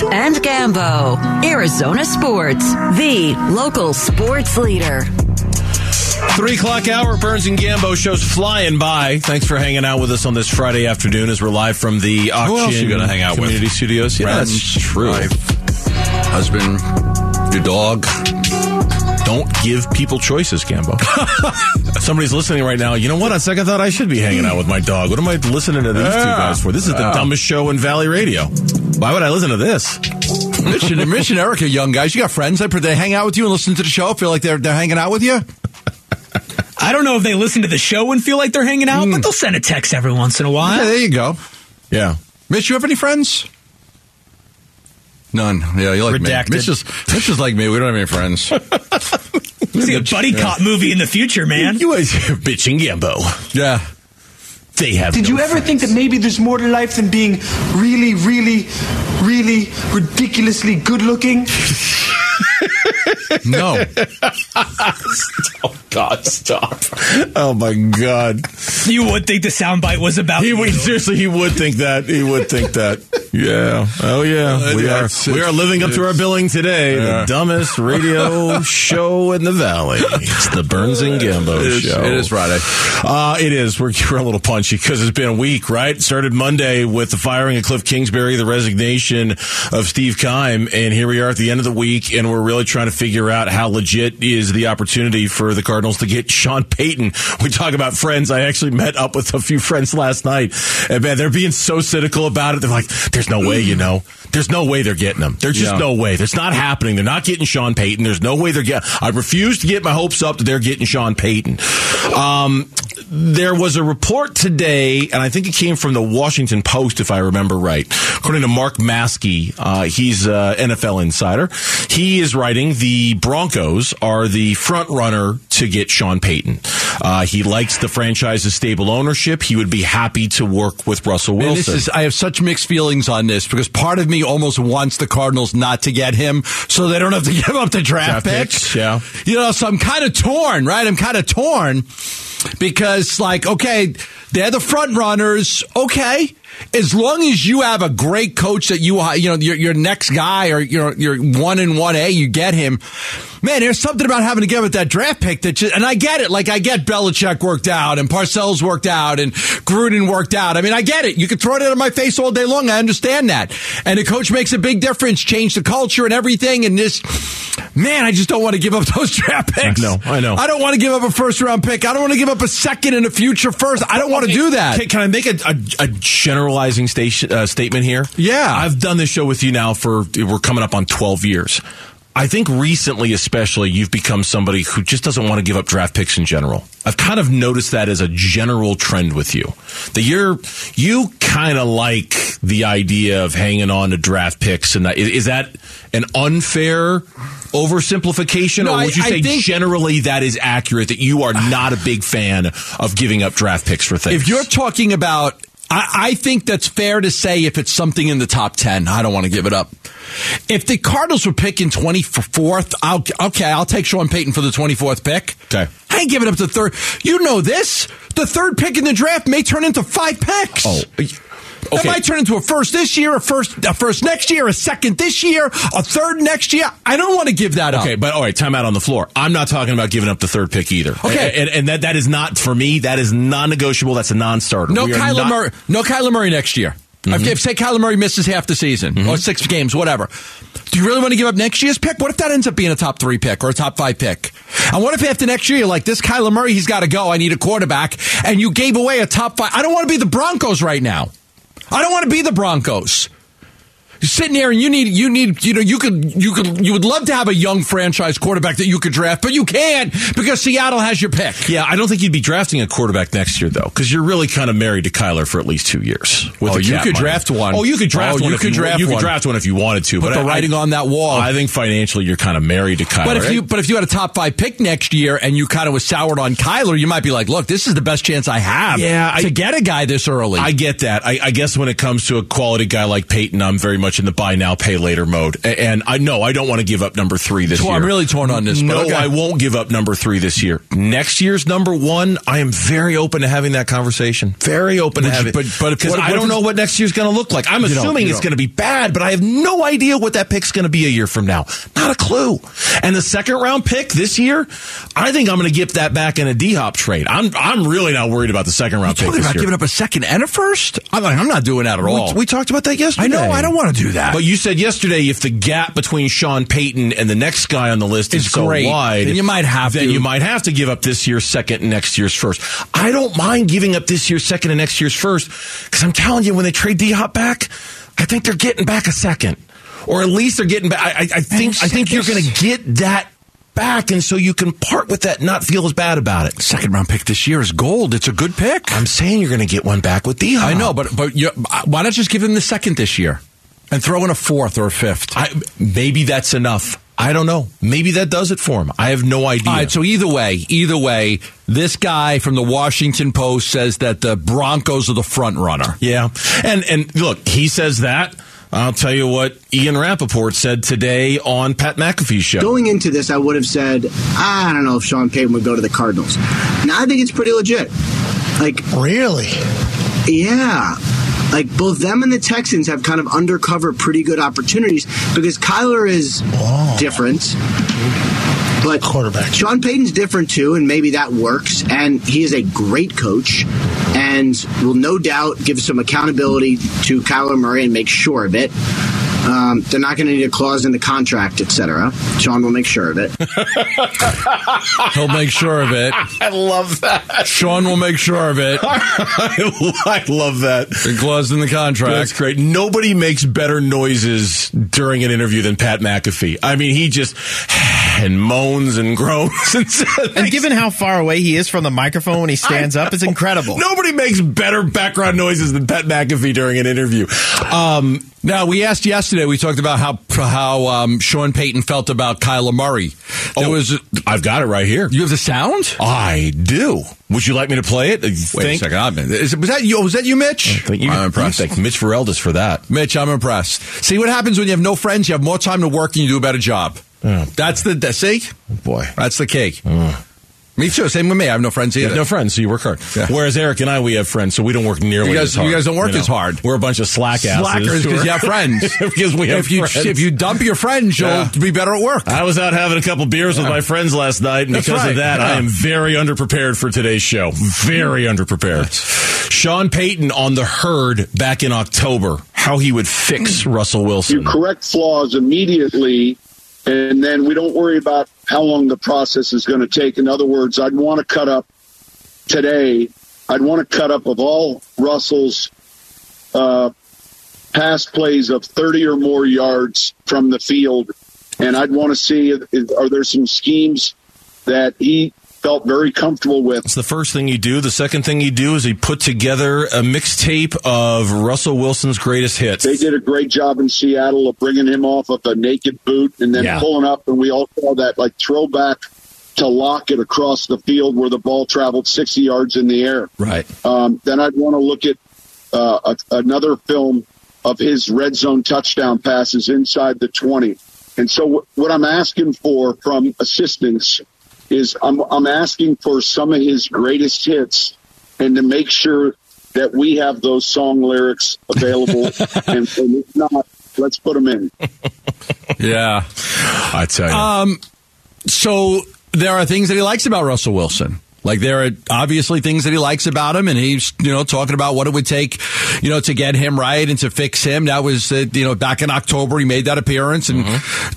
Burns and Gambo. Arizona Sports, the local sports leader. Three o'clock hour, Burns and Gambo shows flying by. Thanks for hanging out with us on this Friday afternoon as we're live from the auction Who else you gonna hang out with? community studios. Yeah, Friends, that's true. wife, husband, your dog. Don't give people choices, Gambo. Somebody's listening right now. You know what? On second thought, I should be hanging out with my dog. What am I listening to these two guys for? This is the dumbest show in Valley Radio. Why would I listen to this? Mitch and, Mitch and Eric young guys. You got friends. They, they hang out with you and listen to the show. Feel like they're they're hanging out with you. I don't know if they listen to the show and feel like they're hanging out, but hmm. they'll send a text every once in a Yeah, while. there you go. Yeah. Mitch, you have any friends? None. Yeah, you like Redacted. me. Mitch is Mitch is like me. We don't have any friends. See a buddy cop movie in the future, man. You guys are bitching Gambo. yeah. They have Did no you ever friends. think that maybe there's more to life than being really, really, really ridiculously good looking? No. Oh, God, stop. Oh, my God. You would think the soundbite was about He would seriously. He would think that. He would think that. Yeah. Oh yeah. We are. We are living up to our billing today. Yeah. The dumbest radio show in the valley. It's the Burns and Gambo It is, show. it is Friday. Uh, it is. We're, we're a little punchy because it's been a week, right? It started Monday with the firing of Cliff Kingsbury, the resignation of Steve Keim, and here we are at the end of the week, and we're really trying to figure out how legit is the opportunity for the Cardinals to get Sean Payton. We talk about friends. I actually met up with a few friends last night, and man, they're being so cynical about it. They're like, "There's no way, you know." There's no way they're getting him. There's just Yeah. no way. That's not happening. They're not getting Sean Payton. There's no way they're getting. I refuse to get my hopes up that they're getting Sean Payton. Um, there was a report today, and I think it came from the Washington Post, if I remember right. According to Mark Maske, uh, he's an NFL insider. He is writing the Broncos are the front runner to get Sean Payton. Uh, he likes the franchise's stable ownership. He would be happy to work with Russell Wilson. This is I have such mixed feelings on this because part of me almost wants the Cardinals not to get him so they don't have to give up the draft, Draft picks, picks. yeah. You know, so I'm kind of torn, right? I'm kind of torn because like, okay, they're the front runners. Okay. As long as you have a great coach that you, you know, your, your next guy or your, your one and one A, you get him. Man, there's something about having to give it that draft pick that just, and I get it. Like I get Belichick worked out and Parcells worked out and Gruden worked out. I mean, I get it. You can throw it in my face all day long. I understand that. And the coach makes a big difference, change the culture and everything. And this, man, I just don't want to give up those draft picks. I know, I know. I don't want to give up a first round pick. I don't want to give up a second in the future first. I don't want to do that. Can, can I make a, a, a generalizing station, uh, statement here? Yeah. I've done this show with you now for, we're coming up on 12 years. I think recently, especially, you've become somebody who just doesn't want to give up draft picks in general. I've kind of noticed that as a general trend with you. That you're, you kind of like the idea of hanging on to draft picks. And that, is, that an unfair oversimplification? No, or would you I- I say think- generally that is accurate, that you are not a big fan of giving up draft picks for things? If you're talking about, I, I think that's fair to say if it's something in the top 10, I don't want to give it up. If the Cardinals were picking 24th, I'll, okay, I'll take Sean Payton for the 24th pick. Okay. I ain't giving up the third. You know this. The third pick in the draft may turn into five picks. Oh, That okay. might turn into a first this year, a first, a first next year, a second this year, a third next year. I don't want to give that up. Okay, but all right, time out on the floor. I'm not talking about giving up the third pick either. Okay. and, and that that is not for me. That is non-negotiable. That's a non-starter. No Kyler not- Murray. No Kyler Murray next year. If, mm-hmm. if say Kyler Murray misses half the season mm-hmm. or six games, whatever. Do you really want to give up next year's pick? What if that ends up being a top three pick or a top five pick? And what if after next year you're like this Kyler Murray, he's got to go. I need a quarterback, and you gave away a top five. I don't want to be the Broncos right now. I don't want to be the Broncos. You're sitting there and you need you need you know you could you could you would love to have a young franchise quarterback that you could draft, but you can't because Seattle has your pick. Yeah, I don't think you'd be drafting a quarterback next year though, because you're really kind of married to Kyler for at least two years. With Oh, you could money. draft one. Oh, you could draft Oh, one. you could draft You could one. draft one if you wanted to. Put but the I- writing I, on that wall. I think financially you're kind of married to Kyler. But if you but if you had a top five pick next year and you kind of was soured on Kyler, you might be like, look, this is the best chance I have Yeah, to I- get a guy this early. I get that. I, I guess when it comes to a quality guy like Payton, I'm very much much in the buy now, pay later mode. And I know I don't want to give up number three this year. I'm really torn on this, but No, okay. I won't give up number three this year. Next year's number one, I am very open to having that conversation. Very open to Would you- having but- but because I don't know what next year's going to look like. I'm assuming it's going to be bad, but I have no idea what that pick's going to be a year from now. Not a clue. And the second round pick this year, I think I'm going to get that back in a D Hop trade. I'm I'm really not worried about the second round pick Talking about year. giving up a second and a first? I'm like, I'm not doing that at all. We, we talked about that yesterday. I know. I don't want to do that. But you said yesterday if the gap between Sean Payton and the next guy on the list is so great. wide, Then you might have then to. you might have to give up this year's second and next year's first. I don't mind giving up this year's second and next year's first because I'm telling you, when they trade D Hop back, I think they're getting back a second, or at least they're getting back. I, I, I think I think you're going to get that back, and so you can part with that, and not feel as bad about it. second round pick this year is gold. It's a good pick. I'm saying you're going to get one back with D Hop. I know, but but you, why not just give him the second this year and throw in a fourth or a fifth? I, maybe that's enough. I don't know. Maybe that does it for him. I have no idea. All right, so either way, either way, this guy from the Washington Post says that the Broncos are the front runner. yeah, and and look, he says that. I'll tell you what Ian Rapoport said today on Pat McAfee's show. Going into this, I would have said, ah, I don't know if Sean Payton would go to the Cardinals. Now I think it's pretty legit. Like, Really? yeah. Like both them and the Texans have kind of undercover pretty good opportunities because Kyler is oh. different. But Quarterback. Sean Payton's different too, and maybe that works. And he is a great coach and will no doubt give some accountability to Kyler Murray and make sure of it. Um, they're not going to need a clause in the contract, etc. Sean will make sure of it. He'll make sure of it. I love that. Sean will make sure of it. I love that. The clause in the contract. That's contract. great. Nobody makes better noises during an interview than Pat McAfee. I mean, he just and moans and groans and, And given how far away he is from the microphone when he stands up, it's incredible. Nobody makes better background noises than Pat McAfee during an interview. Um, Now we asked yesterday. We talked about how how um, Sean Payton felt about Kyler Murray. There oh, was I've got it right here. you have the sound. I do. Would you like me to play it? Wait think? a second. Is, was that you? Was that you, Mitch? I think you, I'm impressed. Thank Mitch Vereldes for that. Mitch, I'm impressed. See what happens when you have no friends. You have more time to work and you do a better job. That's the that- see. Boy. That's the cake. Uh. Me too. Same with me. I have no friends You either. have no friends, so you work hard. Yeah. Whereas Eric and I, we have friends, so we don't work nearly You guys- as hard. you guys don't work as hard. We're a bunch of slack asses. Slackers because are- you have friends. because we have if you friends. if you dump your friends, you'll Yeah. be better at work. I was out having a couple beers with my friends last night, and That's because right. of that, I am very underprepared for today's show. Very underprepared. Sean Payton on the herd back in October, how he would fix Russell Wilson. you correct flaws immediately and then we don't worry about how long the process is going to take. In other words i'd want to cut up today. I'd want to cut up of all russell's uh, pass plays of 30 or more yards from the field. And i'd want to see if, if- are there some schemes that he felt very comfortable with That's the first thing you do. The second thing you do is he put together a mixtape of Russell Wilson's greatest hits. They did a great job in Seattle of bringing him off of a naked boot and then Yeah. pulling up, and we all saw that like throwback to lock it across the field where the ball traveled 60 yards in the air. Right. Um, then I'd want to look at uh, a, another film of his red zone touchdown passes inside the 20. And so wh- what I'm asking for from assistants is I'm, I'm asking for some of his greatest hits and to make sure that we have those song lyrics available. and, and if not, let's put them in. Yeah. I tell you. Um, so there are things that he likes about Russell Wilson. Like there are obviously things that he likes about him, and he's you know talking about what it would take, you know, to get him right and to fix him. That was uh, you know back in October he made that appearance and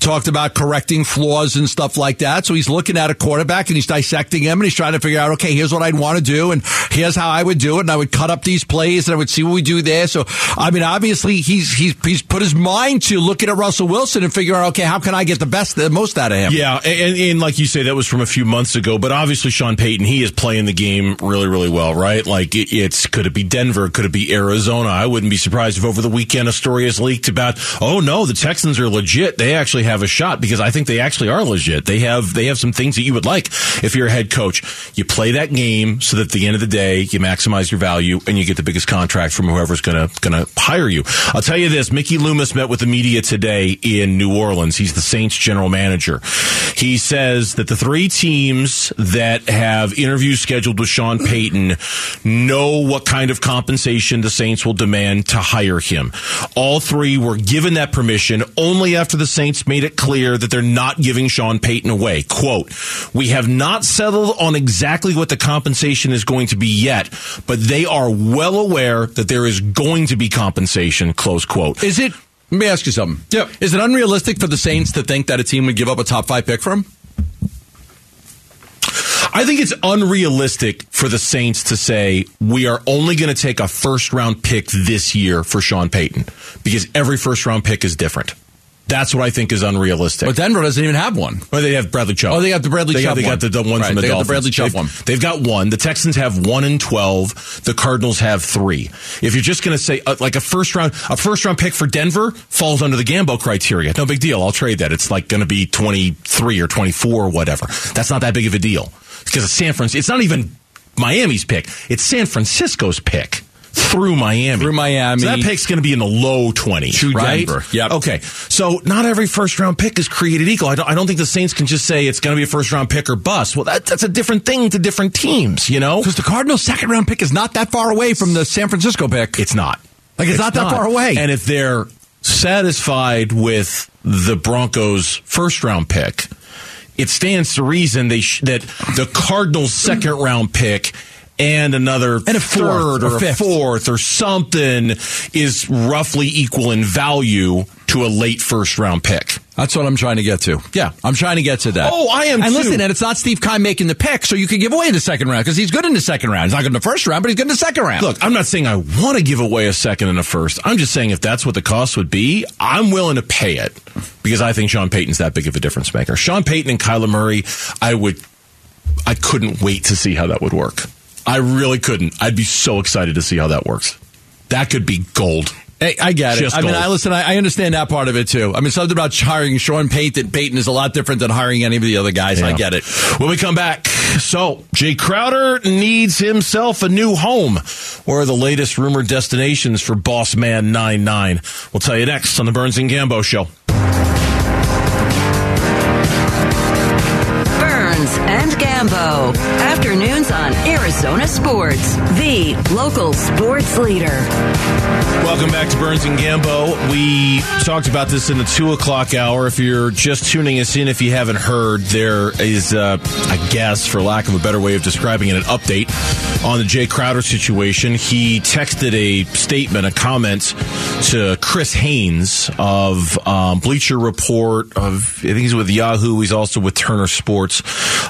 talked about correcting flaws and stuff like that. So he's looking at a quarterback and he's dissecting him and he's trying to figure out okay, here's what I'd want to do and here's how I would do it, and I would cut up these plays and I would see what we do there. So I mean, obviously he's he's he's put his mind to looking at Russell Wilson and figuring out okay, how can I get the best the most out of him? Yeah, and, and like you say, that was from a few months ago. But obviously, Sean Payton, he is playing the game really, really well, right? Like it, it's could it be Denver? Could it be Arizona? I wouldn't be surprised if over the weekend a story is leaked about, oh no, the Texans are legit. They actually have a shot because I think they actually are legit. They have they have some things that you would like if you're a head coach. You play that game so that at the end of the day you maximize your value and you get the biggest contract from whoever's gonna gonna hire you. I'll tell you this: Mickey Loomis met with the media today in New Orleans. He's the Saints general manager. He says that the three teams that have interviews scheduled with Sean Payton know what kind of compensation the Saints will demand to hire him. All three were given that permission only after the Saints made it clear that they're not giving Sean Payton away. Quote, we have not settled on exactly what the compensation is going to be yet, but they are well aware that there is going to be compensation, close quote. Is it? Let me ask you something. Yep. Is it unrealistic for the Saints to think that a team would give up a top five pick for him? I think it's unrealistic for the Saints to say we are only going to take a first round pick this year for Sean Payton because every first round pick is different. That's what I think is unrealistic. But Denver doesn't even have one. Well, they have Bradley Chubb. Oh, they got the Bradley they Chubb Got, they one. got the, the one Right, from the they got the Dolphins. Bradley Chubb they've, one. They've got one. The Texans have one and twelve. The Cardinals have three. If you're just going to say uh, like a first round, a first round pick for Denver falls under the Gambo criteria. No big deal. I'll trade that. It's like going to be twenty three or twenty four or whatever. That's not that big of a deal because it's San Francisco. It's not even Miami's pick. It's San Francisco's pick. Through Miami. Through Miami. So that pick's going to be in the low 20s, To right? Denver. Yep. Okay. So not every first round pick is created equal. I don't, I don't think the Saints can just say it's going to be a first round pick or bust. Well, that, that's a different thing to different teams, you know? Because the Cardinals' second round pick is not that far away from the San Francisco pick. It's not. Like, it's not that far away. And if they're satisfied with the Broncos' first round pick, it stands to reason they sh- that the Cardinals' second round pick and another And a fourth third or or, a fifth. fourth or something is roughly equal in value to a late first round pick. That's what I'm trying to get to. Yeah. I'm trying to get to that. Oh, I am And too. listen, and it's not Steve Keim making the pick, so you can give away the second round because he's good in the second round. He's not good in the first round, but he's good in the second round. Look, I'm not saying I want to give away a second and a first. I'm just saying if that's what the cost would be, I'm willing to pay it because I think Sean Payton's that big of a difference maker. Sean Payton and Kyler Murray, I would, I couldn't wait to see how that would work. I really couldn't. I'd be so excited to see how that works. That could be gold. Hey, I get it. Just I mean. I listen. I, I understand that part of it too. I mean, something about hiring Sean Payton. Payton is a lot different than hiring any of the other guys. I get it. When we come back, so Jae Crowder needs himself a new home. Where are the latest rumored destinations for Boss Man 99? We'll tell you next on the Burns and Gambo Show. And Gambo. Afternoons on Arizona Sports, the local sports leader. Welcome back to Burns and Gambo. We talked about this in the two o'clock hour. If you're just tuning us in, if you haven't heard, there is, uh, I guess, for lack of a better way of describing it, an update on the Jae Crowder situation. He texted a statement, a comment to Chris Haynes of um, Bleacher Report. Of I think he's with Yahoo. He's also with Turner Sports.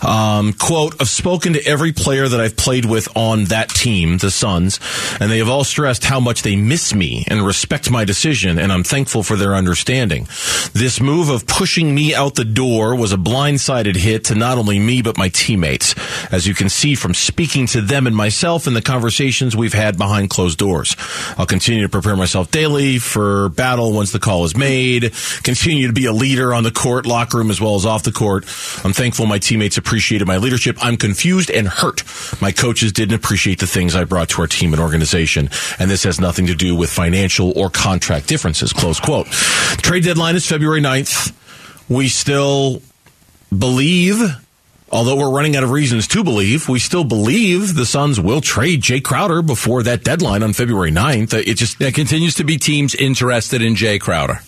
Um, Um, quote: I've spoken to every player that I've played with on that team, the Suns, and they have all stressed how much they miss me and respect my decision, and I'm thankful for their understanding. This move of pushing me out the door was a blindsided hit to not only me, but my teammates, as you can see from speaking to them and myself in the conversations we've had behind closed doors. I'll continue to prepare myself daily for battle once the call is made, continue to be a leader on the court, locker room, as well as off the court. I'm thankful my teammates appreciated my leadership. I'm confused and hurt. My coaches didn't appreciate the things I brought to our team and organization, and this has nothing to do with financial or contract differences. Close quote. Trade deadline is February 9th. We still believe, although we're running out of reasons to believe, we still believe the Suns will trade Jae Crowder before that deadline on February 9th. It just There continues to be teams interested in Jae Crowder.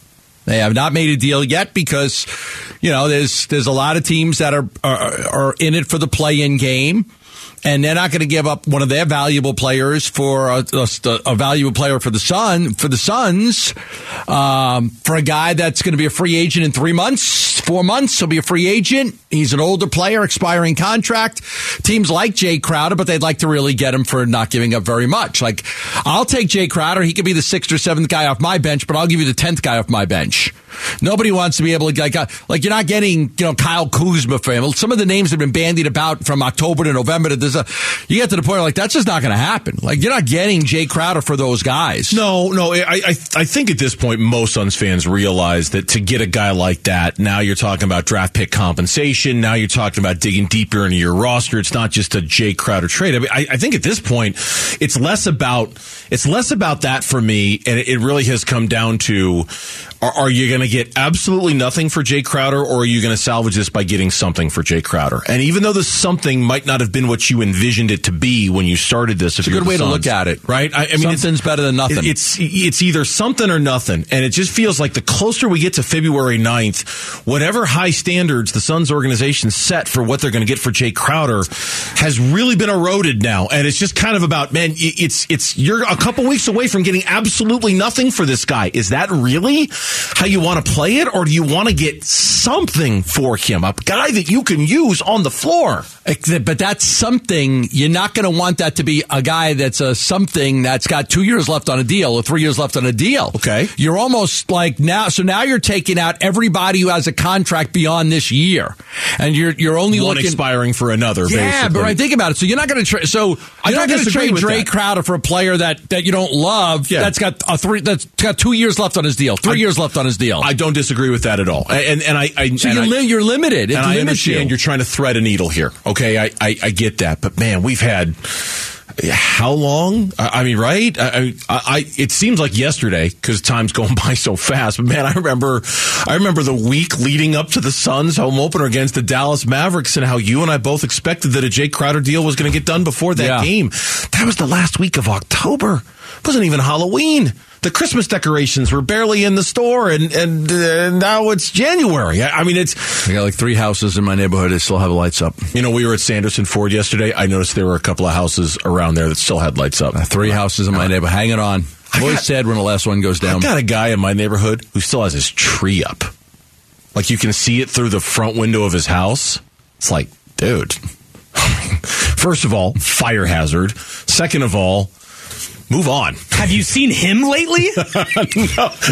They have not made a deal yet because, you know, there's there's a lot of teams that are are, are in it for the play-in game, and they're not going to give up one of their valuable players for a, a, a valuable player for the Sun for the Suns um, for a guy that's going to be a free agent in three months, four months. He'll be a free agent. He's an older player, expiring contract. Teams like Jae Crowder, but they'd like to really get him for not giving up very much. Like, I'll take Jae Crowder. He could be the sixth or seventh guy off my bench, but I'll give you the tenth guy off my bench. Nobody wants to be able to like, uh, like you're not getting you know Kyle Kuzma for him. Some of the names have been bandied about from October to November to this. Uh, you get to the point where like that's just not going to happen. Like you're not getting Jae Crowder for those guys. No, no. I, I, I think at this point most Suns fans realize that to get a guy like that, now you're talking about draft pick compensation. Now you're talking about digging deeper into your roster. It's not just a Jae Crowder trade. I mean, I, I think at this point it's less about it's less about that for me, and it, it really has come down to are, are you going to get absolutely nothing for Jae Crowder, or are you going to salvage this by getting something for Jae Crowder? And even though the something might not have been what you envisioned it to be when you started this, it's a good way to look at it, right? I, I mean, something's better than nothing. It's it's either something or nothing, and it just feels like the closer we get to February 9th, whatever high standards the Suns organization set for what they're going to get for Jae Crowder has really been eroded now, and it's just kind of about man, it's it's you're a couple weeks away from getting absolutely nothing for this guy. Is that really? How you want to play it, or do you want to get something for him, a guy that you can use on the floor? But that's something you're not going to want that to be a guy that's a something that's got two years left on a deal or three years left on a deal. Okay, you're almost like now. So now you're taking out everybody who has a contract beyond this year, and you're you're only one looking, expiring for another. Yeah, basically. but right, think about it. So you're not going to trade. So you're not going to trade Dre that. Crowder for a player that that you don't love. Yeah. that's got a three. That's got two years left on his deal. Three I- years left on his deal. I don't disagree with that at all, and and I, I so and you're, I- li- you're limited. It and I understand you. are trying to thread a needle here. Okay, I, I, I get that, but man, we've had how long? I, I mean, right? I, I, I it seems like yesterday because time's going by so fast. But man, I remember, I remember the week leading up to the Suns home opener against the Dallas Mavericks, and how you and I both expected that a Jae Crowder deal was going to get done before that Yeah. game. That was the last week of October. It wasn't even Halloween. The Christmas decorations were barely in the store, and and uh, now it's January. I, I mean, it's I got like three houses in my neighborhood that still have lights up. you know, we were at Sanderson Ford yesterday. I noticed there were a couple of houses around there that still had lights up. Three houses in my neighborhood. Hanging on. I'm always sad when the last one goes down. I've got a guy in my neighborhood who still has his tree up. Like you can see it through the front window of his house. It's like, dude. First of all, fire hazard. Second of all, move on. Have you seen him lately? no,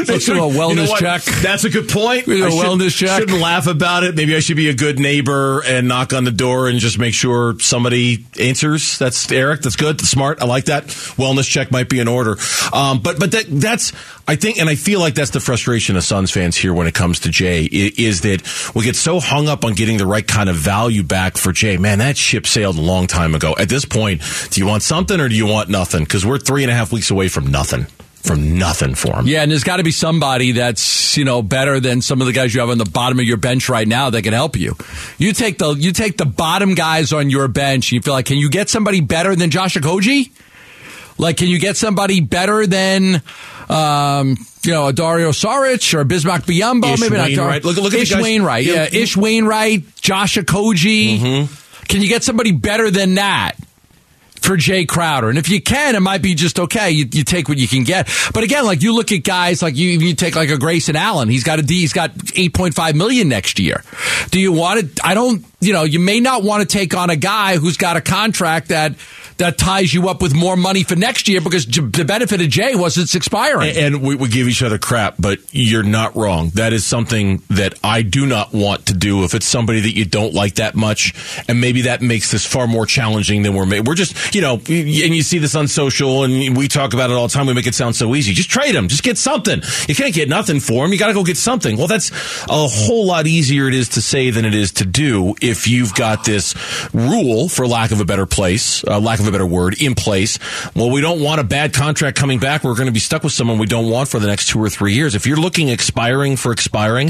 Let's do a wellness what? check. That's a good point. We do a I should- wellness check. Shouldn't laugh about it. Maybe I should be a good neighbor and knock on the door and just make sure somebody answers. That's Eric. That's good. That's smart. I like that. Wellness check might be in order. Um, but but that that's I think, and I feel like that's the frustration of Suns fans here when it comes to Jae is that we get so hung up on getting the right kind of value back for Jae. Man, that ship sailed a long time ago. At this point, do you want something or do you want nothing? Because we're three and a half weeks away from nothing. From nothing for him. Yeah, and there's got to be somebody that's you know better than some of the guys you have on the bottom of your bench right now that can help you. You take the you take the bottom guys on your bench. And You feel like can you get somebody better than Josh Okogie? Like, can you get somebody better than um, you know a Dario Saric or a Bismack Biyombo? Ish Maybe not Wainwright. Dar- Look- look at Ish Wainwright. Yeah. Yeah, Ish Wainwright, Josh Okogie. Mm-hmm. Can you get somebody better than that? for Jae Crowder. And if you can, it might be just okay. You, you take what you can get. But again, like you look at guys like you, you take like a Grayson Allen. He's got a D. He's got eight point five million next year. Do you want it? I don't. You know, you may not want to take on a guy who's got a contract that that ties you up with more money for next year because j- the benefit of Jae was it's expiring. And, and we, we give each other crap, but you're not wrong. That is something that I do not want to do. If it's somebody that you don't like that much, and maybe that makes this far more challenging than we're made. We're just, you know, and you see this on social, and we talk about it all the time. We make it sound so easy. Just trade him. Just get something. You can't get nothing for him. You got to go get something. Well, that's a whole lot easier it is to say than it is to do if you've got this rule, for lack of a better place, uh, lack of a better word, in place. Well, we don't want a bad contract coming back. We're going to be stuck with someone we don't want for the next two or three years. If you're looking expiring for expiring,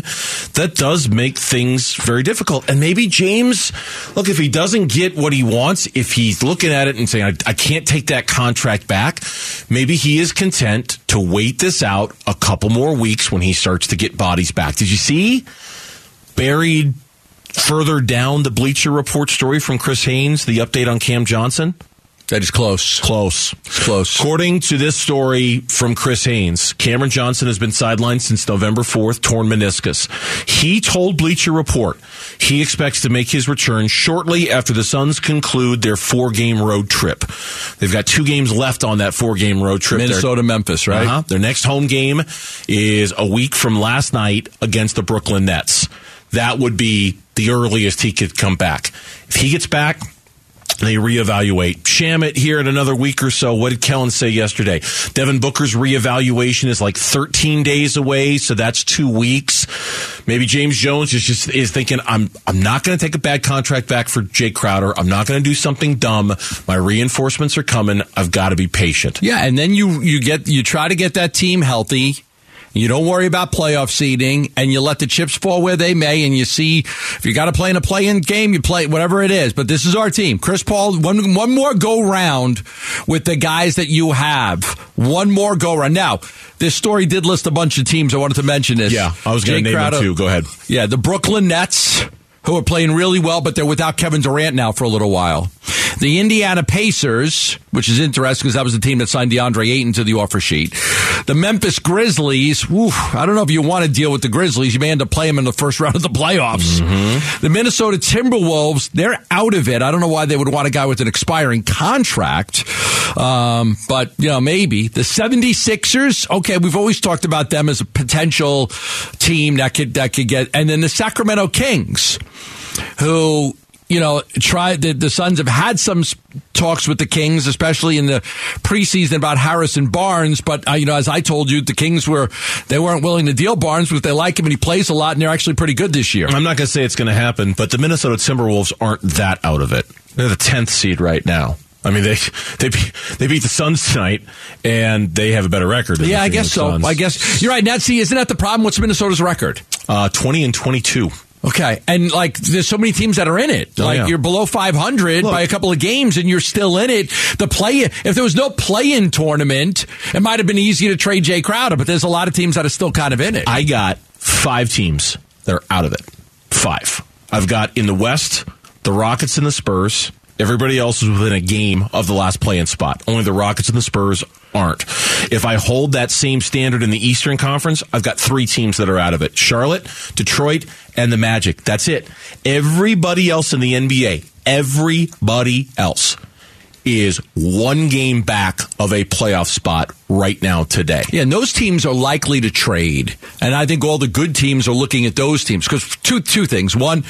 that does make things very difficult. And maybe James, look, if he doesn't get what he wants, if he's looking at it and saying, I, I can't take that contract back, maybe he is content to wait this out a couple more weeks when he starts to get bodies back. Did you see? Buried further down the Bleacher Report story from Chris Haynes, the update on Cam Johnson. That is close. Close. It's close. According to this story from Chris Haynes, Cameron Johnson has been sidelined since November 4th, torn meniscus. He told Bleacher Report he expects to make his return shortly after the Suns conclude their four game road trip. They've got two games left on that four game road trip. Minnesota, Their- Memphis, right? Uh-huh. Their next home game is a week from last night against the Brooklyn Nets. That would be the earliest he could come back. If he gets back, they reevaluate. Shamet here in another week or so. What did Kellen say yesterday? Devin Booker's reevaluation is like 13 days away, so that's two weeks. Maybe James Jones is just is thinking, I'm I'm not going to take a bad contract back for Jae Crowder. I'm not going to do something dumb. My reinforcements are coming. I've got to be patient. Yeah, and then you you get you try to get that team healthy. You don't worry about playoff seeding, and you let the chips fall where they may. And you see if you got to play in a play-in game, you play whatever it is. But this is our team, Chris Paul. One one more go round with the guys that you have. One more go round. Now, this story did list a bunch of teams. I wanted to mention this. Yeah, I was going to name them too. Go ahead. Yeah, the Brooklyn Nets, who are playing really well, but they're without Kevin Durant now for a little while. The Indiana Pacers, which is interesting because that was the team that signed DeAndre Ayton to the offer sheet. The Memphis Grizzlies, whew, I don't know if you want to deal with the Grizzlies. You may end up playing them in the first round of the playoffs. The Minnesota Timberwolves, they're out of it. I don't know why they would want a guy with an expiring contract. Um, but, you know, maybe. The 76ers, okay, we've always talked about them as a potential team that could, that could get, and then the Sacramento Kings, who, you know, try the, the Suns have had some talks with the Kings, especially in the preseason about Harrison Barnes. But uh, you know, as I told you, the Kings were they weren't willing to deal Barnes because they like him and he plays a lot, and they're actually pretty good this year. I'm not going to say it's going to happen, but the Minnesota Timberwolves aren't that out of it. They're the 10th seed right now. I mean, they they beat, they beat the Suns tonight, and they have a better record. Than Yeah, I guess so. Suns. I guess you're right. See, isn't that the problem? What's Minnesota's record? uh, 20 and 22. Okay, and like there's so many teams that are in it. Oh, like yeah. you're below 500 Look. by a couple of games, and you're still in it. The play, if there was no play-in tournament, it might have been easy to trade Jae Crowder. But there's a lot of teams that are still kind of in it. I got five teams that are out of it. Five. I've got in the West the Rockets and the Spurs. Everybody else is within a game of the last play-in spot. Only the Rockets and the Spurs aren't. If I hold that same standard in the Eastern Conference, I've got three teams that are out of it. Charlotte, Detroit, and the Magic. That's it. Everybody else in the NBA, everybody else is one game back of a playoff spot right now today. Yeah, and those teams are likely to trade, and I think all the good teams are looking at those teams because two two things. One,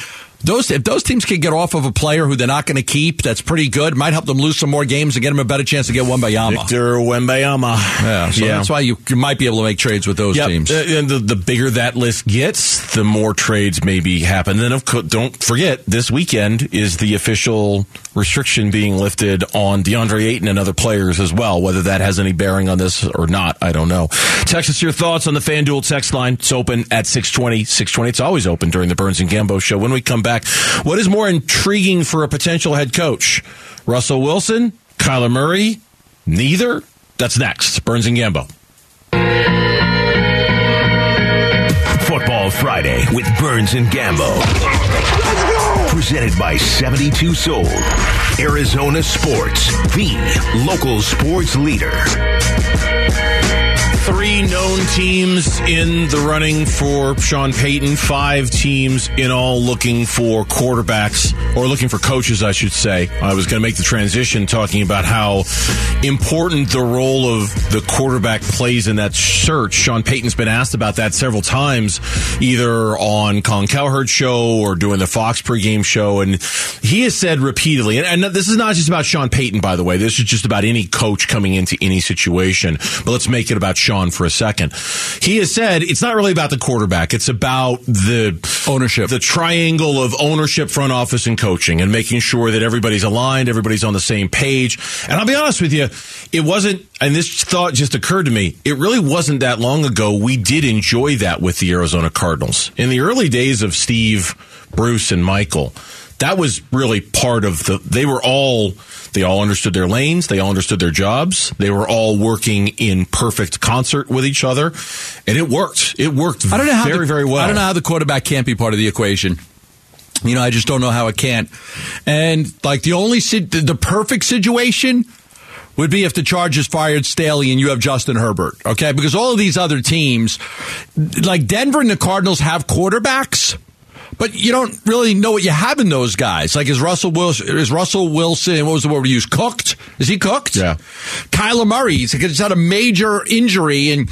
those if those teams can get off of a player who they're not going to keep, that's pretty good. Might help them lose some more games and get them a better chance to get Wembanyama. Victor Wembanyama. Yeah, so that's why you, you might be able to make trades with those Yep. teams. Uh, And the, the bigger that list gets, the more trades maybe happen. Then, of course, don't forget, this weekend is the official restriction being lifted on DeAndre Ayton and other players as well. Whether that has any bearing on this or not, I don't know. Text us your thoughts on the FanDuel text line. It's open at 620. 620. It's always open during the Burns and Gambo show. When we come back, what is more intriguing for a potential head coach? Russell Wilson? Kyler Murray? Neither? That's next. Burns and Gambo. Football Friday with Burns and Gambo. Presented by 72 Sold. Arizona Sports, the local sports leader. Three known teams in the running for Sean Payton. Five teams in all looking for quarterbacks, or looking for coaches, I should say. I was going to make the transition talking about how important the role of the quarterback plays in that search. Sean Payton's been asked about that several times, either on Colin Cowherd's show or doing the Fox pregame show. And he has said repeatedly, and, and this is not just about Sean Payton, by the way. This is just about any coach coming into any situation. But let's make it about Sean for a second. He has said it's not really about the quarterback. It's about the Ownership. the triangle of ownership, front office, and coaching, and making sure that everybody's aligned, everybody's on the same page. And I'll be honest with you, it wasn't, and this thought just occurred to me, it really wasn't that long ago. We did enjoy that with the Arizona Cardinals. In the early days of Steve, Bruce, and Michael, that was really part of the, they were all, they all understood their lanes, they all understood their jobs, they were all working in perfect concert with each other, and it worked. It worked I don't know how very, the, very well. I don't know how the quarterback can't be part of the equation. You know, I just don't know how it can't. And like the only the perfect situation would be if the Chargers fired Staley and you have Justin Herbert. Okay, because all of these other teams, like Denver and the Cardinals, have quarterbacks. But you don't really know what you have in those guys. Like is Russell Wilson? Is Russell Wilson? What was the word we used? Cooked? Is he cooked? Yeah. Kyler Murray. He's had a major injury, and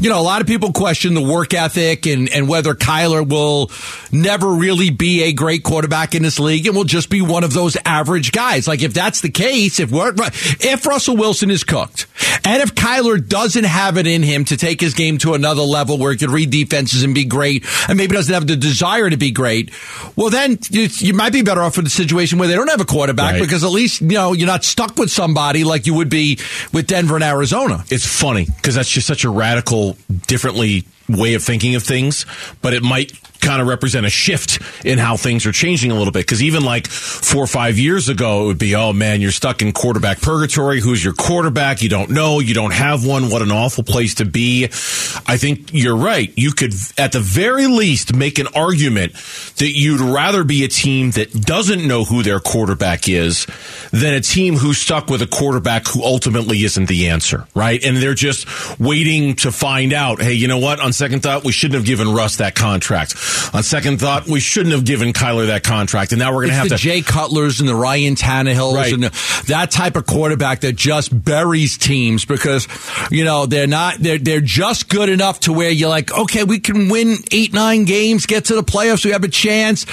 you know a lot of people question the work ethic and and whether Kyler will never really be a great quarterback in this league and will just be one of those average guys. Like if that's the case, if we're, if Russell Wilson is cooked, and if Kyler doesn't have it in him to take his game to another level where he could read defenses and be great, and maybe doesn't have the desire to be great, well then you, you might be better off in a situation where they don't have a quarterback Right. because at least you know you're not stuck with somebody like you would be with Denver and Arizona. It's funny because that's just such a radical, differently way of thinking of things, but it might kind of represent a shift in how things are changing a little bit. Because even like four or five years ago, it would be, oh man, you're stuck in quarterback purgatory. Who's your quarterback? You don't know. You don't have one. What an awful place to be. I think you're right. You could, at the very least, make an argument that you'd rather be a team that doesn't know who their quarterback is than a team who's stuck with a quarterback who ultimately isn't the answer, right? And they're just waiting to find out, hey, you know what? On second thought, we shouldn't have given Russ that contract. On second thought, we shouldn't have given Kyler that contract. And now we're going to have the to. Jay Cutlers and the Ryan Tannehills Right. and the, that type of quarterback that just buries teams because you know they're not they're they're just good enough to where you're like okay we can win eight nine games get to the playoffs we have a chance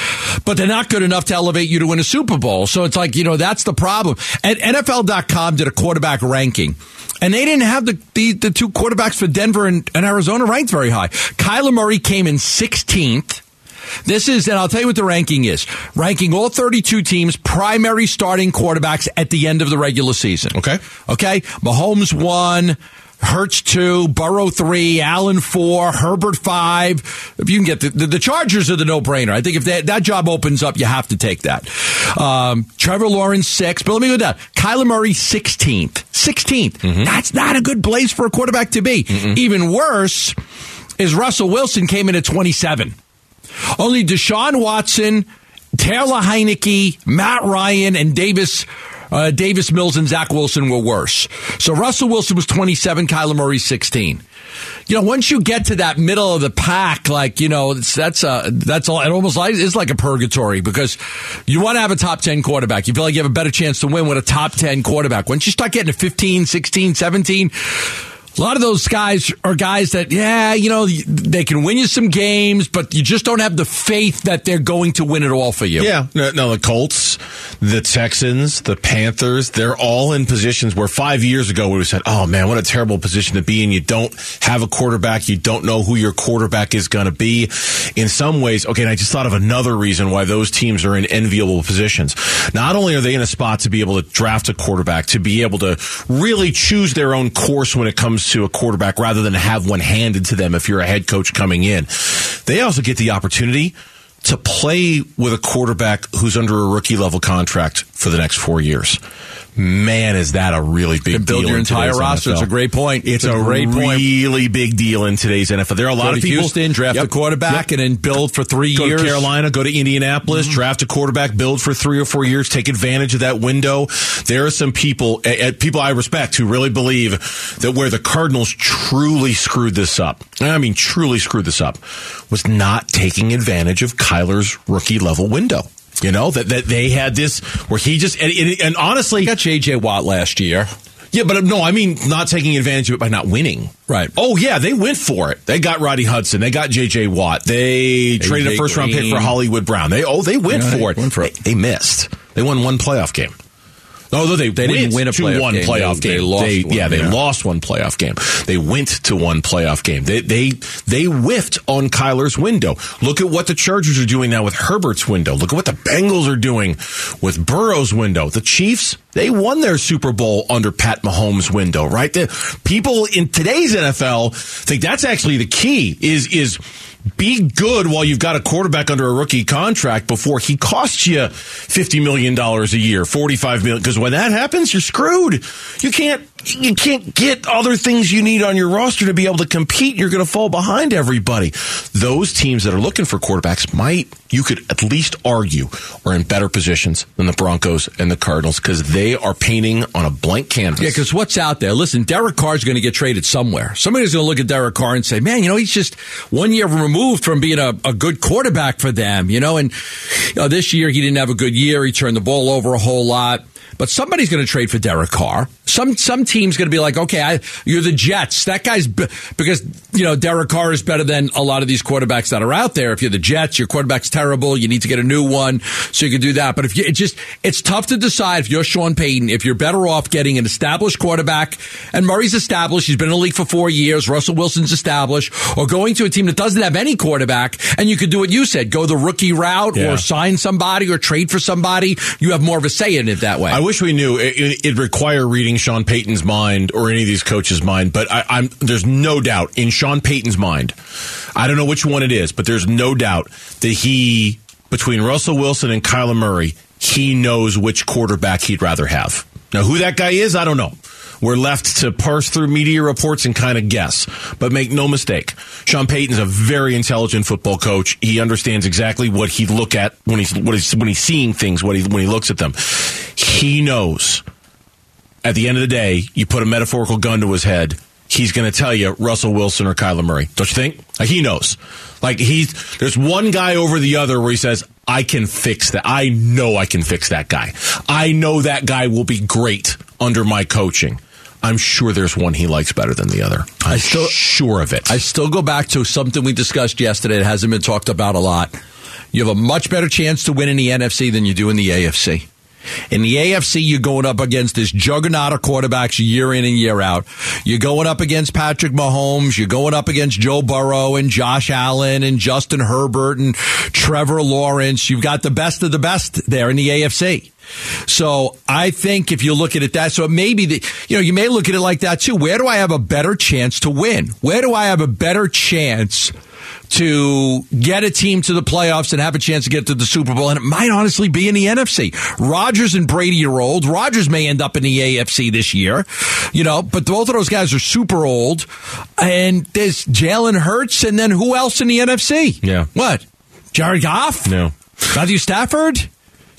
but they're not good enough to elevate you to win a Super Bowl so it's like you know that's the problem and NFL.com did a quarterback ranking. And they didn't have the, the, the two quarterbacks for Denver and, and Arizona ranked very high. Kyler Murray came in 16th. This is, and I'll tell you what the ranking is. Ranking all 32 teams, primary starting quarterbacks at the end of the regular season. Okay. Okay. Mahomes one, Hurts two, Burrow three, Allen four, Herbert five. If you can get the, the, the Chargers are the no brainer. I think if that, that job opens up, you have to take that. Um, Trevor Lawrence six, but let me go down. Kyler Murray 16th. 16th. That's not a good place for a quarterback to be. Even worse is Russell Wilson came in at 27. Only Deshaun Watson, Taylor Heinicke, Matt Ryan, and Davis. Uh, Davis Mills and Zach Wilson were worse. So Russell Wilson was 27, Kyler Murray 16. You know, once you get to that middle of the pack, like you know, that's uh that's all. It almost like is like a purgatory because you want to have a top 10 quarterback. You feel like you have a better chance to win with a top 10 quarterback. Once you start getting to 15, 16, 17. A lot of those guys are guys that, yeah, you know, they can win you some games, but you just don't have the faith that they're going to win it all for you. Yeah, no, no, the Colts, the Texans, the Panthers, they're all in positions where five years ago we said, oh man, what a terrible position to be in. You don't have a quarterback. You don't know who your quarterback is going to be. In some ways, okay, and I just thought of another reason why those teams are in enviable positions. Not only are they in a spot to be able to draft a quarterback, to be able to really choose their own course when it comes to a quarterback rather than have one handed to them if you're a head coach coming in, they also get the opportunity to play with a quarterback who's under a rookie level contract for the next four years. Man, is that a really big can build deal your entire roster. NFL. It's a great point. It's, It's a, a great point. really big deal in today's NFL. There are a lot Go of to people. Houston, draft Yep. a quarterback, Yep. and then build for three Go years. to Carolina, go to Indianapolis, draft a quarterback, build for three or four years, take advantage of that window. There are some people, uh, people I respect, who really believe that where the Cardinals truly screwed this up, and I mean truly screwed this up, was not taking advantage of Kyler's rookie level window. You know that that they had this where he just and, and, and honestly got J.J. Watt last year. yeah, but uh, no, I mean not taking advantage of it by not winning. Right. Oh yeah, they went for it. They got Roddy Hudson. They got J.J. Watt. They traded a first round pick for Hollywood Brown. They oh they went Yeah, for they it. went for it. They, they missed. They won one playoff game. Although they, They didn't win a playoff one game. playoff They- game. they lost one, yeah, they yeah. lost one playoff game. They went to one playoff game. They they they whiffed on Kyler's window. Look at what the Chargers are doing now with Herbert's window. Look at what the Bengals are doing with Burrow's window. The Chiefs they won their Super Bowl under Pat Mahomes' window. Right, the people in today's NFL think that's actually the key. Is is be good while you've got a quarterback under a rookie contract before he costs you fifty million dollars a year, $45 million. Because when that happens, you're screwed. You can't you can't get other things you need on your roster to be able to compete. You're going to fall behind everybody. Those teams that are looking for quarterbacks might, you could at least argue, are in better positions than the Broncos and the Cardinals because they are painting on a blank canvas. Yeah, because what's out there? Listen, Derek Carr's going to get traded somewhere. Somebody's going to look at Derek Carr and say, man, you know, he's just one year removed from being a, a good quarterback for them, you know, and you know, this year he didn't have a good year. He turned the ball over a whole lot. But somebody's going to trade for Derek Carr. Some some team's going to be like, okay, I, you're the Jets. That guy's b- because you know Derek Carr is better than a lot of these quarterbacks that are out there. If you're the Jets, your quarterback's terrible. You need to get a new one, so you can do that. But if you it just it's tough to decide if you're Sean Payton if you're better off getting an established quarterback. And Murray's established. He's been in the league for four years. Russell Wilson's established. Or going to a team that doesn't have any quarterback, and you could do what you said: go the rookie route, Yeah. or sign somebody, or trade for somebody. You have more of a say in it that way. Wish we knew. It, it'd require reading Sean Payton's mind or any of these coaches' mind, but I, I'm there's no doubt in Sean Payton's mind. I don't know which one it is, but there's no doubt that he between Russell Wilson and Kyler Murray, he knows which quarterback he'd rather have. Now, who that guy is, I don't know. We're left to parse through media reports and kind of guess. But make no mistake, Sean Payton's a very intelligent football coach. He understands exactly what he look at when he's what he's when he's seeing things, what he when he looks at them. He knows at the end of the day, you put a metaphorical gun to his head, he's going to tell you Russell Wilson or Kyler Murray. Don't you think? Like he knows. Like he's there's one guy over the other where he says, "I can fix that. I know I can fix that guy. I know that guy will be great under my coaching." I'm sure there's one he likes better than the other. I'm I still- sure of it. I still go back to something we discussed yesterday that hasn't been talked about a lot. You have a much better chance to win in the NFC than you do in the AFC. In the AFC, you're going up against this juggernaut of quarterbacks year in and year out. You're going up against Patrick Mahomes. You're going up against Joe Burrow and Josh Allen and Justin Herbert and Trevor Lawrence. You've got the best of the best there in the AFC. So I think if you look at it that, so it may be that, you know, you may look at it like that too. Where do I have a better chance to win? Where do I have a better chance to get a team to the playoffs and have a chance to get to the Super Bowl? And it might honestly be in the NFC. Rodgers and Brady are old. Rodgers may end up in the AFC this year, you know, but both of those guys are super old. And there's Jalen Hurts and then who else in the NFC? Yeah. What? Jared Goff? no. Matthew Stafford?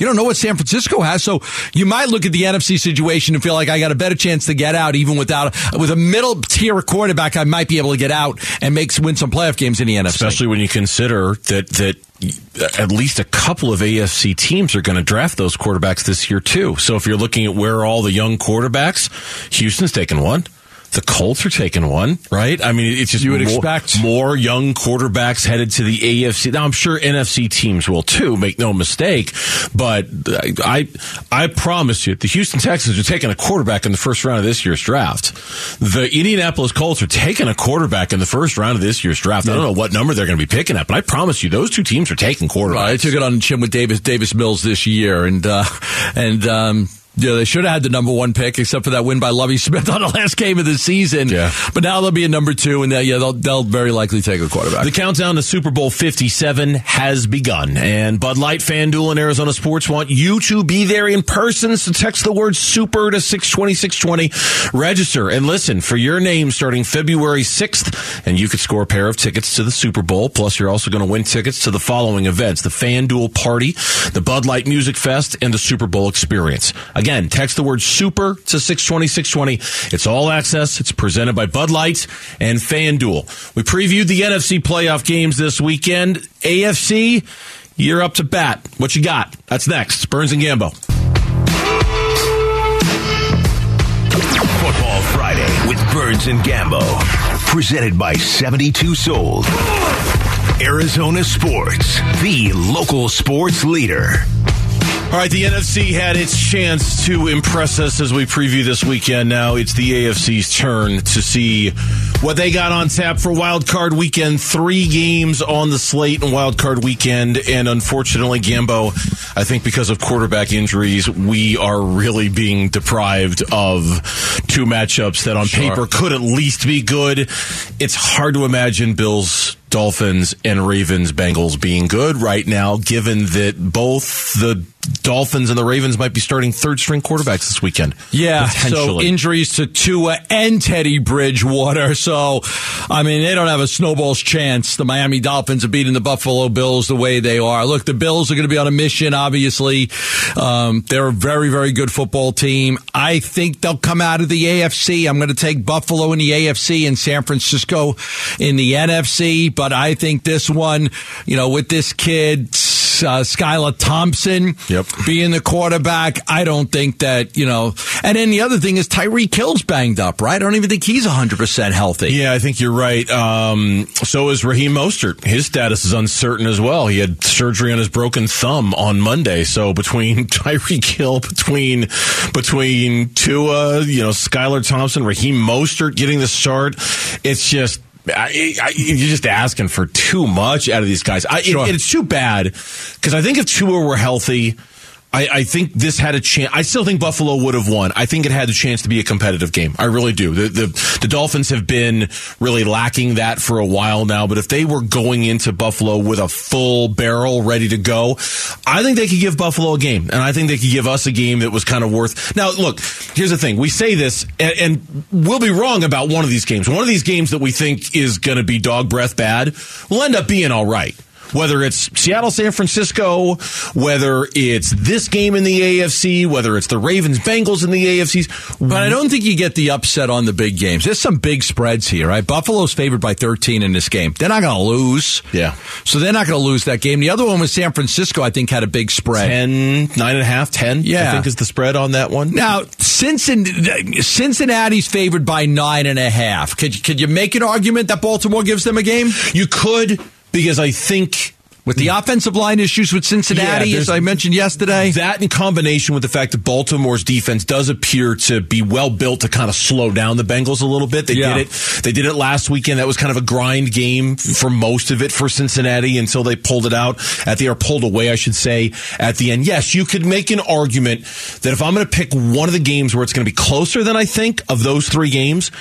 You don't know what San Francisco has, so you might look at the NFC situation and feel like I got a better chance to get out, even without with a middle tier quarterback. I might be able to get out and make win some playoff games in the NFC. Especially when you consider that that at least a couple of AFC teams are going to draft those quarterbacks this year too. So if you're looking at where all the young quarterbacks, Houston's taking one. The Colts are taking one, right? I mean, it's just You would more, expect. more young quarterbacks headed to the AFC. Now, I'm sure NFC teams will too. Make no mistake. But I, I promise you, the Houston Texans are taking a quarterback in the first round of this year's draft. The Indianapolis Colts are taking a quarterback in the first round of this year's draft. I don't know what number they're going to be picking at, but I promise you, those two teams are taking quarterbacks. Right, I took it on the chin with Davis Davis Mills this year, and uh, and um, yeah, they should have had the number one pick, except for that win by Lovie Smith on the last game of the season. Yeah. but now they'll be a number two, and they, yeah, they'll they'll very likely take a quarterback. The countdown to Super Bowl 57 has begun, and Bud Light, FanDuel, and Arizona Sports want you to be there in person. So text the word SUPER to 620 620. Register and listen for your name starting February 6th, and you could score a pair of tickets to the Super Bowl. Plus, you're also going to win tickets to the following events the FanDuel Party, the Bud Light Music Fest, and the Super Bowl Experience. Again, text the word SUPER to 620 620. It's all access. It's presented by Bud Light and FanDuel. We previewed the NFC playoff games this weekend. AFC, you're up to bat. What you got? That's next. Burns and Gambo. Football Friday with Burns and Gambo. Presented by 72 Sold. Arizona Sports, the local sports leader. All right, the NFC had its chance to impress us as we preview this weekend. Now it's the AFC's turn to see what they got on tap for Wild Card Weekend. Three games on the slate in Wild Card Weekend, and unfortunately, Gambo, I think because of quarterback injuries, we are really being deprived of two matchups that on paper could at least be good. It's hard to imagine Bills Dolphins and Ravens Bengals being good right now, given that both the Dolphins and the Ravens might be starting third string quarterbacks this weekend. Yeah, so injuries to Tua and Teddy Bridgewater. So, I mean, they don't have a snowball's chance. The Miami Dolphins are beating the Buffalo Bills the way they are. Look, the Bills are going to be on a mission, obviously. Um, they're a very, very good football team. I think they'll come out of the AFC. I'm going to take Buffalo in the AFC and San Francisco in the NFC. But I think this one, you know, with this kid, uh, Skylar Thompson Yep. being the quarterback, I don't think that, you know. And then the other thing is Tyreek Hill's banged up, right? I don't even think he's 100% healthy. Yeah, I think you're right. Um, so is Raheem Mostert. His status is uncertain as well. He had surgery on his broken thumb on Monday. So between Tyreek Hill, between between Tua, you know, Skylar Thompson, Raheem Mostert getting the start, it's just. I, I, you're just asking for too much out of these guys. I, Sure. it, it's too bad because I think if Tua were healthy, I, I think this had a chance. I still think Buffalo would have won. I think it had the chance to be a competitive game. I really do. The, the the Dolphins have been really lacking that for a while now. But if they were going into Buffalo with a full barrel ready to go, I think they could give Buffalo a game, and I think they could give us a game that was kind of worth. Now, look, here's the thing: we say this, and, and we'll be wrong about one of these games. One of these games that we think is going to be dog breath bad will end up being all right whether it's Seattle, San Francisco, whether it's this game in the AFC, whether it's the Ravens, Bengals in the AFCs. But I don't think you get the upset on the big games. There's some big spreads here, right? Buffalo's favored by 13 in this game. They're not going to lose. Yeah. So they're not going to lose that game. The other one was San Francisco, I think, had a big spread. 10, nine and a half, 10, Yeah. I think is the spread on that one. Now, Cincinnati, Cincinnati's favored by nine and a half. Could, could you make an argument that Baltimore gives them a game? You could, because I think With the hmm. offensive line issues with Cincinnati, Yeah, as I mentioned yesterday. That in combination with the fact that Baltimore's defense does appear to be well built to kind of slow down the Bengals a little bit. They Yeah. did it. They did it last weekend. That was kind of a grind game for most of it for Cincinnati until they pulled it out at the or pulled away, I should say, at the end. Yes, you could make an argument that if I'm going to pick one of the games where it's going to be closer than I think of those three games,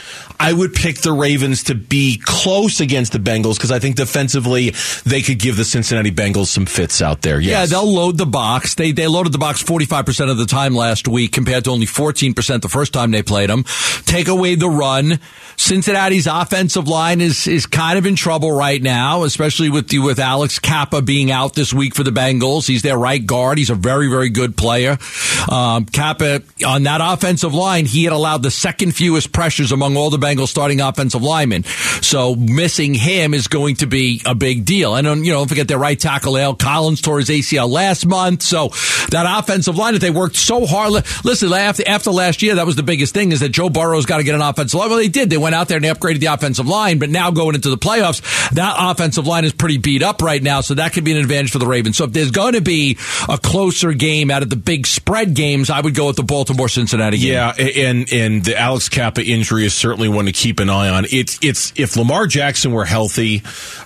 I would pick the Ravens to be close against the Bengals because I think defensively they could give the Cincinnati Bengals some fits out there. Yeah, they'll load the box. They they loaded the box 45% of the time last week compared to only 14% the first time they played them. Take away the run. Cincinnati's offensive line is is kind of in trouble right now, especially with the, with Alex Cappa being out this week for the Bengals. He's their right guard. He's a very very good player. Um, Cappa on that offensive line, he had allowed the second fewest pressures among all the Bengals starting offensive lineman. So missing him is going to be a big deal. And um, you know, don't forget their right tackle La'el Collins tore his ACL last month. So that offensive line that they worked so hard. li- Listen, after after last year, that was the biggest thing is that Joe Burrow's got to get an offensive line. Well, they did. They went out there and they upgraded the offensive line. But now going into the playoffs, that offensive line is pretty beat up right now. So that could be an advantage for the Ravens. So if there's going to be a closer game out of the big spread games, I would go with the Baltimore Cincinnati game. Yeah, and and the Alex Cappa injury is certainly one to keep an eye on. It's it's if Lamar Jackson were healthy,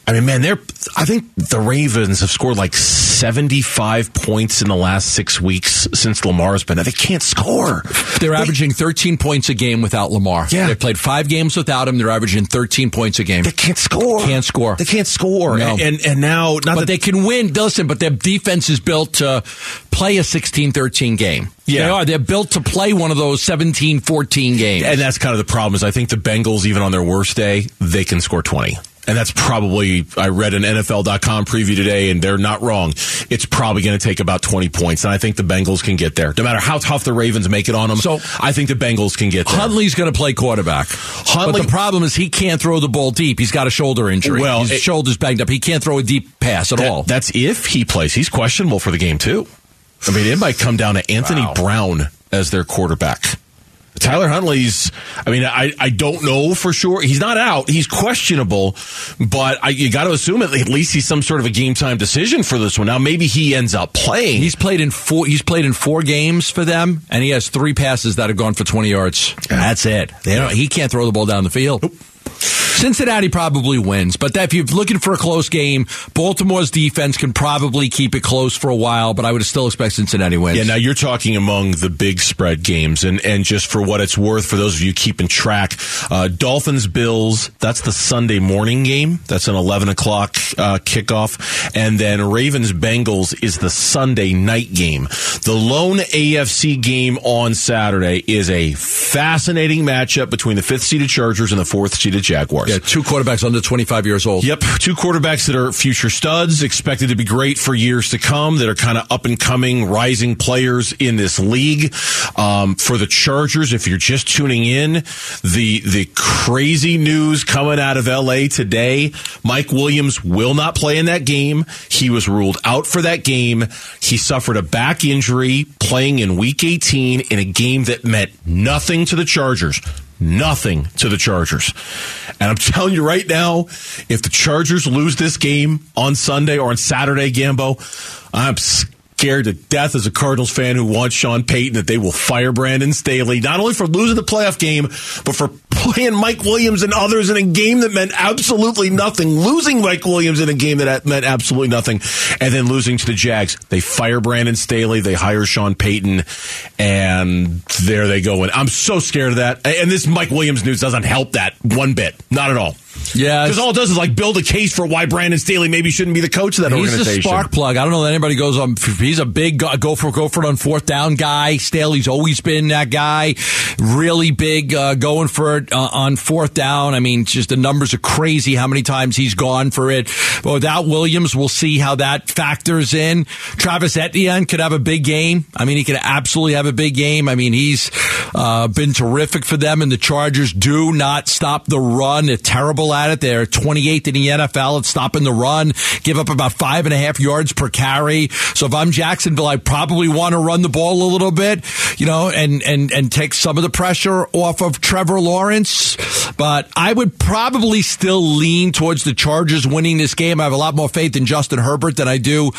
I mean, man, they're I think the Ravens have scored like seventy five points in the last six weeks since Lamar's been. there. They can't score. They're averaging 13 points a game without Lamar. Yeah. They played five games without him. They're averaging 13 points a game. They can't score. Can't score. They can't score. No. And, and and now not but they can win. Listen, but their defense is built to play a 16-13 game. Yeah. They are. They're built to play one of those 17-14 games. And that's kind of the problem is I think the Bengals, even on their worst day, they can score 20. And that's probably, I read an NFL.com preview today, and they're not wrong. It's probably going to take about 20 points. And I think the Bengals can get there. No matter how tough the Ravens make it on them, So- I think the Bengals can get there. Huntley's going to play quarterback. Huntley- but the problem is he can't throw the ball deep. He's got a shoulder injury. Well, his it- shoulder's banged up. He can't throw a deep pass at That- all. That's if he plays. He's questionable for the game, too. I mean, it might come down to Anthony Wow. Brown as their quarterback. Tyler Huntley's, I mean, I, I don't know for sure. He's not out. He's questionable, but I, you got to assume at least he's some sort of a game time decision for this one. Now, maybe he ends up playing. He's played in four. He's played in four games for them, and he has three passes that have gone for twenty yards. That's it. They don't, he can't throw the ball down the field. Cincinnati probably wins, but if you're looking for a close game, Baltimore's defense can probably keep it close for a while, but I would still expect Cincinnati wins. Yeah, now you're talking among the big spread games, and, and just for what it's worth, for those of you keeping track, uh, Dolphins Bills, that's the Sunday morning game. That's an 11 o'clock uh, kickoff. And then Ravens Bengals is the Sunday night game. The lone AFC game on Saturday is a fascinating matchup between the fifth seeded Chargers and the fourth seeded Jaguars. Yeah, two quarterbacks under 25 years old. Yep, two quarterbacks that are future studs, expected to be great for years to come, that are kind of up and coming, rising players in this league. Um, for the Chargers, if you're just tuning in, the the crazy news coming out of LA today, Mike Williams will not play in that game. He was ruled out for that game. He suffered a back injury playing in week 18 in a game that meant nothing to the Chargers nothing to the Chargers. And I'm telling you right now, if the Chargers lose this game on Sunday or on Saturday, Gambo, I'm scared to death as a Cardinals fan who wants Sean Payton that they will fire Brandon Staley, not only for losing the playoff game, but for playing Mike Williams and others in a game that meant absolutely nothing, losing Mike Williams in a game that meant absolutely nothing, and then losing to the Jags. They fire Brandon Staley, they hire Sean Payton, and there they go. And I'm so scared of that. And this Mike Williams news doesn't help that one bit. Not at all. Yeah, because all it does is like build a case for why Brandon Staley maybe shouldn't be the coach of that he's organization. He's a spark plug. I don't know that anybody goes on. He's a big go for go for it on fourth down guy. Staley's always been that guy. Really big uh, going for it uh, on fourth down. I mean, just the numbers are crazy. How many times he's gone for it? But without Williams, we'll see how that factors in. Travis Etienne could have a big game. I mean, he could absolutely have a big game. I mean, he's uh, been terrific for them, and the Chargers do not stop the run. They're terrible at it. They're 28th in the NFL at stopping the run, give up about five and a half yards per carry. So if I'm Jacksonville, I probably want to run the ball a little bit, you know, and, and, and take some of the pressure off of Trevor Lawrence. But I would probably still lean towards the Chargers winning this game. I have a lot more faith in Justin Herbert than I do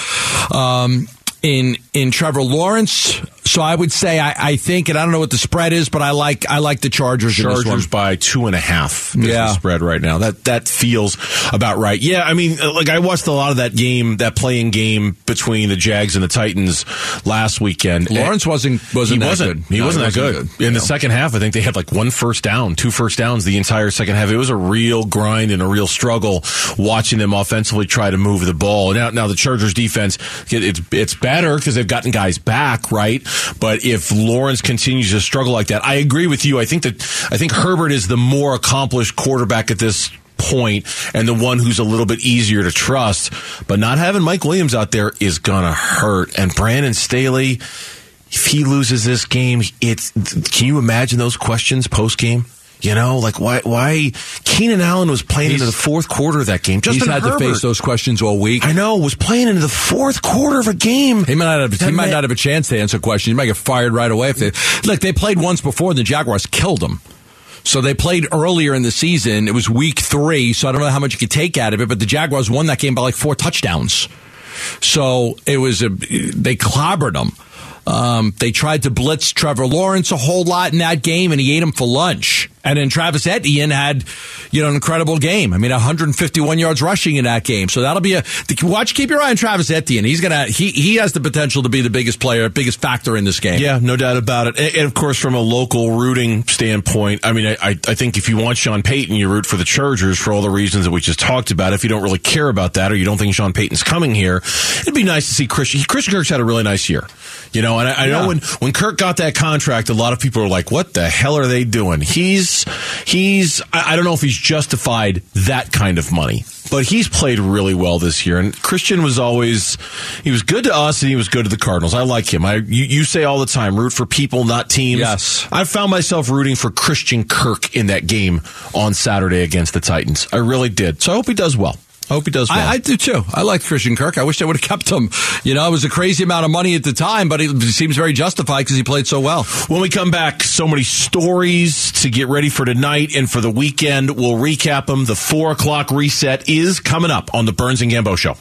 um, in in Trevor Lawrence. So I would say I, I, think, and I don't know what the spread is, but I like I like the Chargers. Chargers by two and a half. yeah, spread right now. That that feels about right. Yeah, I mean, uh, like I watched a lot of that game, that playing game between the Jags and the Titans last weekend. Lawrence wasn't wasn't he wasn't good. he no, wasn't that wasn't good. good. In the second half, I think they had like one first down, two first downs the entire second half. It was a real grind and a real struggle watching them offensively try to move the ball. Now, now the Chargers defense, it's it's better because they've gotten guys back, right? But if Lawrence continues to struggle like that, I agree with you. I think that I think Herbert is the more accomplished quarterback at this point and the one who's a little bit easier to trust. But not having Mike Williams out there is gonna hurt. And Brandon Staley, if he loses this game, it's can you imagine those questions post game? You know, like why? Why Keenan Allen was playing he's, into the fourth quarter of that game. Justin he's had Herbert, to face those questions all week. I know was playing into the fourth quarter of a game. He might not have. He might not have a chance to answer questions. He might get fired right away if they look. They played once before, and the Jaguars killed them. So they played earlier in the season. It was week three, so I don't know how much you could take out of it. But the Jaguars won that game by like four touchdowns. So it was a they clobbered them. Um, they tried to blitz Trevor Lawrence a whole lot in that game, and he ate him for lunch. And then Travis Etienne had, you know, an incredible game. I mean, 151 yards rushing in that game. So that'll be a watch. Keep your eye on Travis Etienne. He's gonna he he has the potential to be the biggest player, biggest factor in this game. Yeah, no doubt about it. And, and of course, from a local rooting standpoint, I mean, I I think if you want Sean Payton, you root for the Chargers for all the reasons that we just talked about. If you don't really care about that, or you don't think Sean Payton's coming here, it'd be nice to see Christian. Christian Kirk's had a really nice year. You know, and I, I yeah. know when when Kirk got that contract, a lot of people are like, "What the hell are they doing?" He's he's I, I don't know if he's justified that kind of money, but he's played really well this year. And Christian was always he was good to us, and he was good to the Cardinals. I like him. I you, you say all the time, root for people, not teams. Yes, I found myself rooting for Christian Kirk in that game on Saturday against the Titans. I really did. So I hope he does well. I hope he does well. I, I, do too. I like Christian Kirk. I wish they would have kept him. You know, it was a crazy amount of money at the time, but it seems very justified because he played so well. When we come back, so many stories to get ready for tonight and for the weekend. We'll recap them. The four o'clock reset is coming up on the Burns and Gambo show.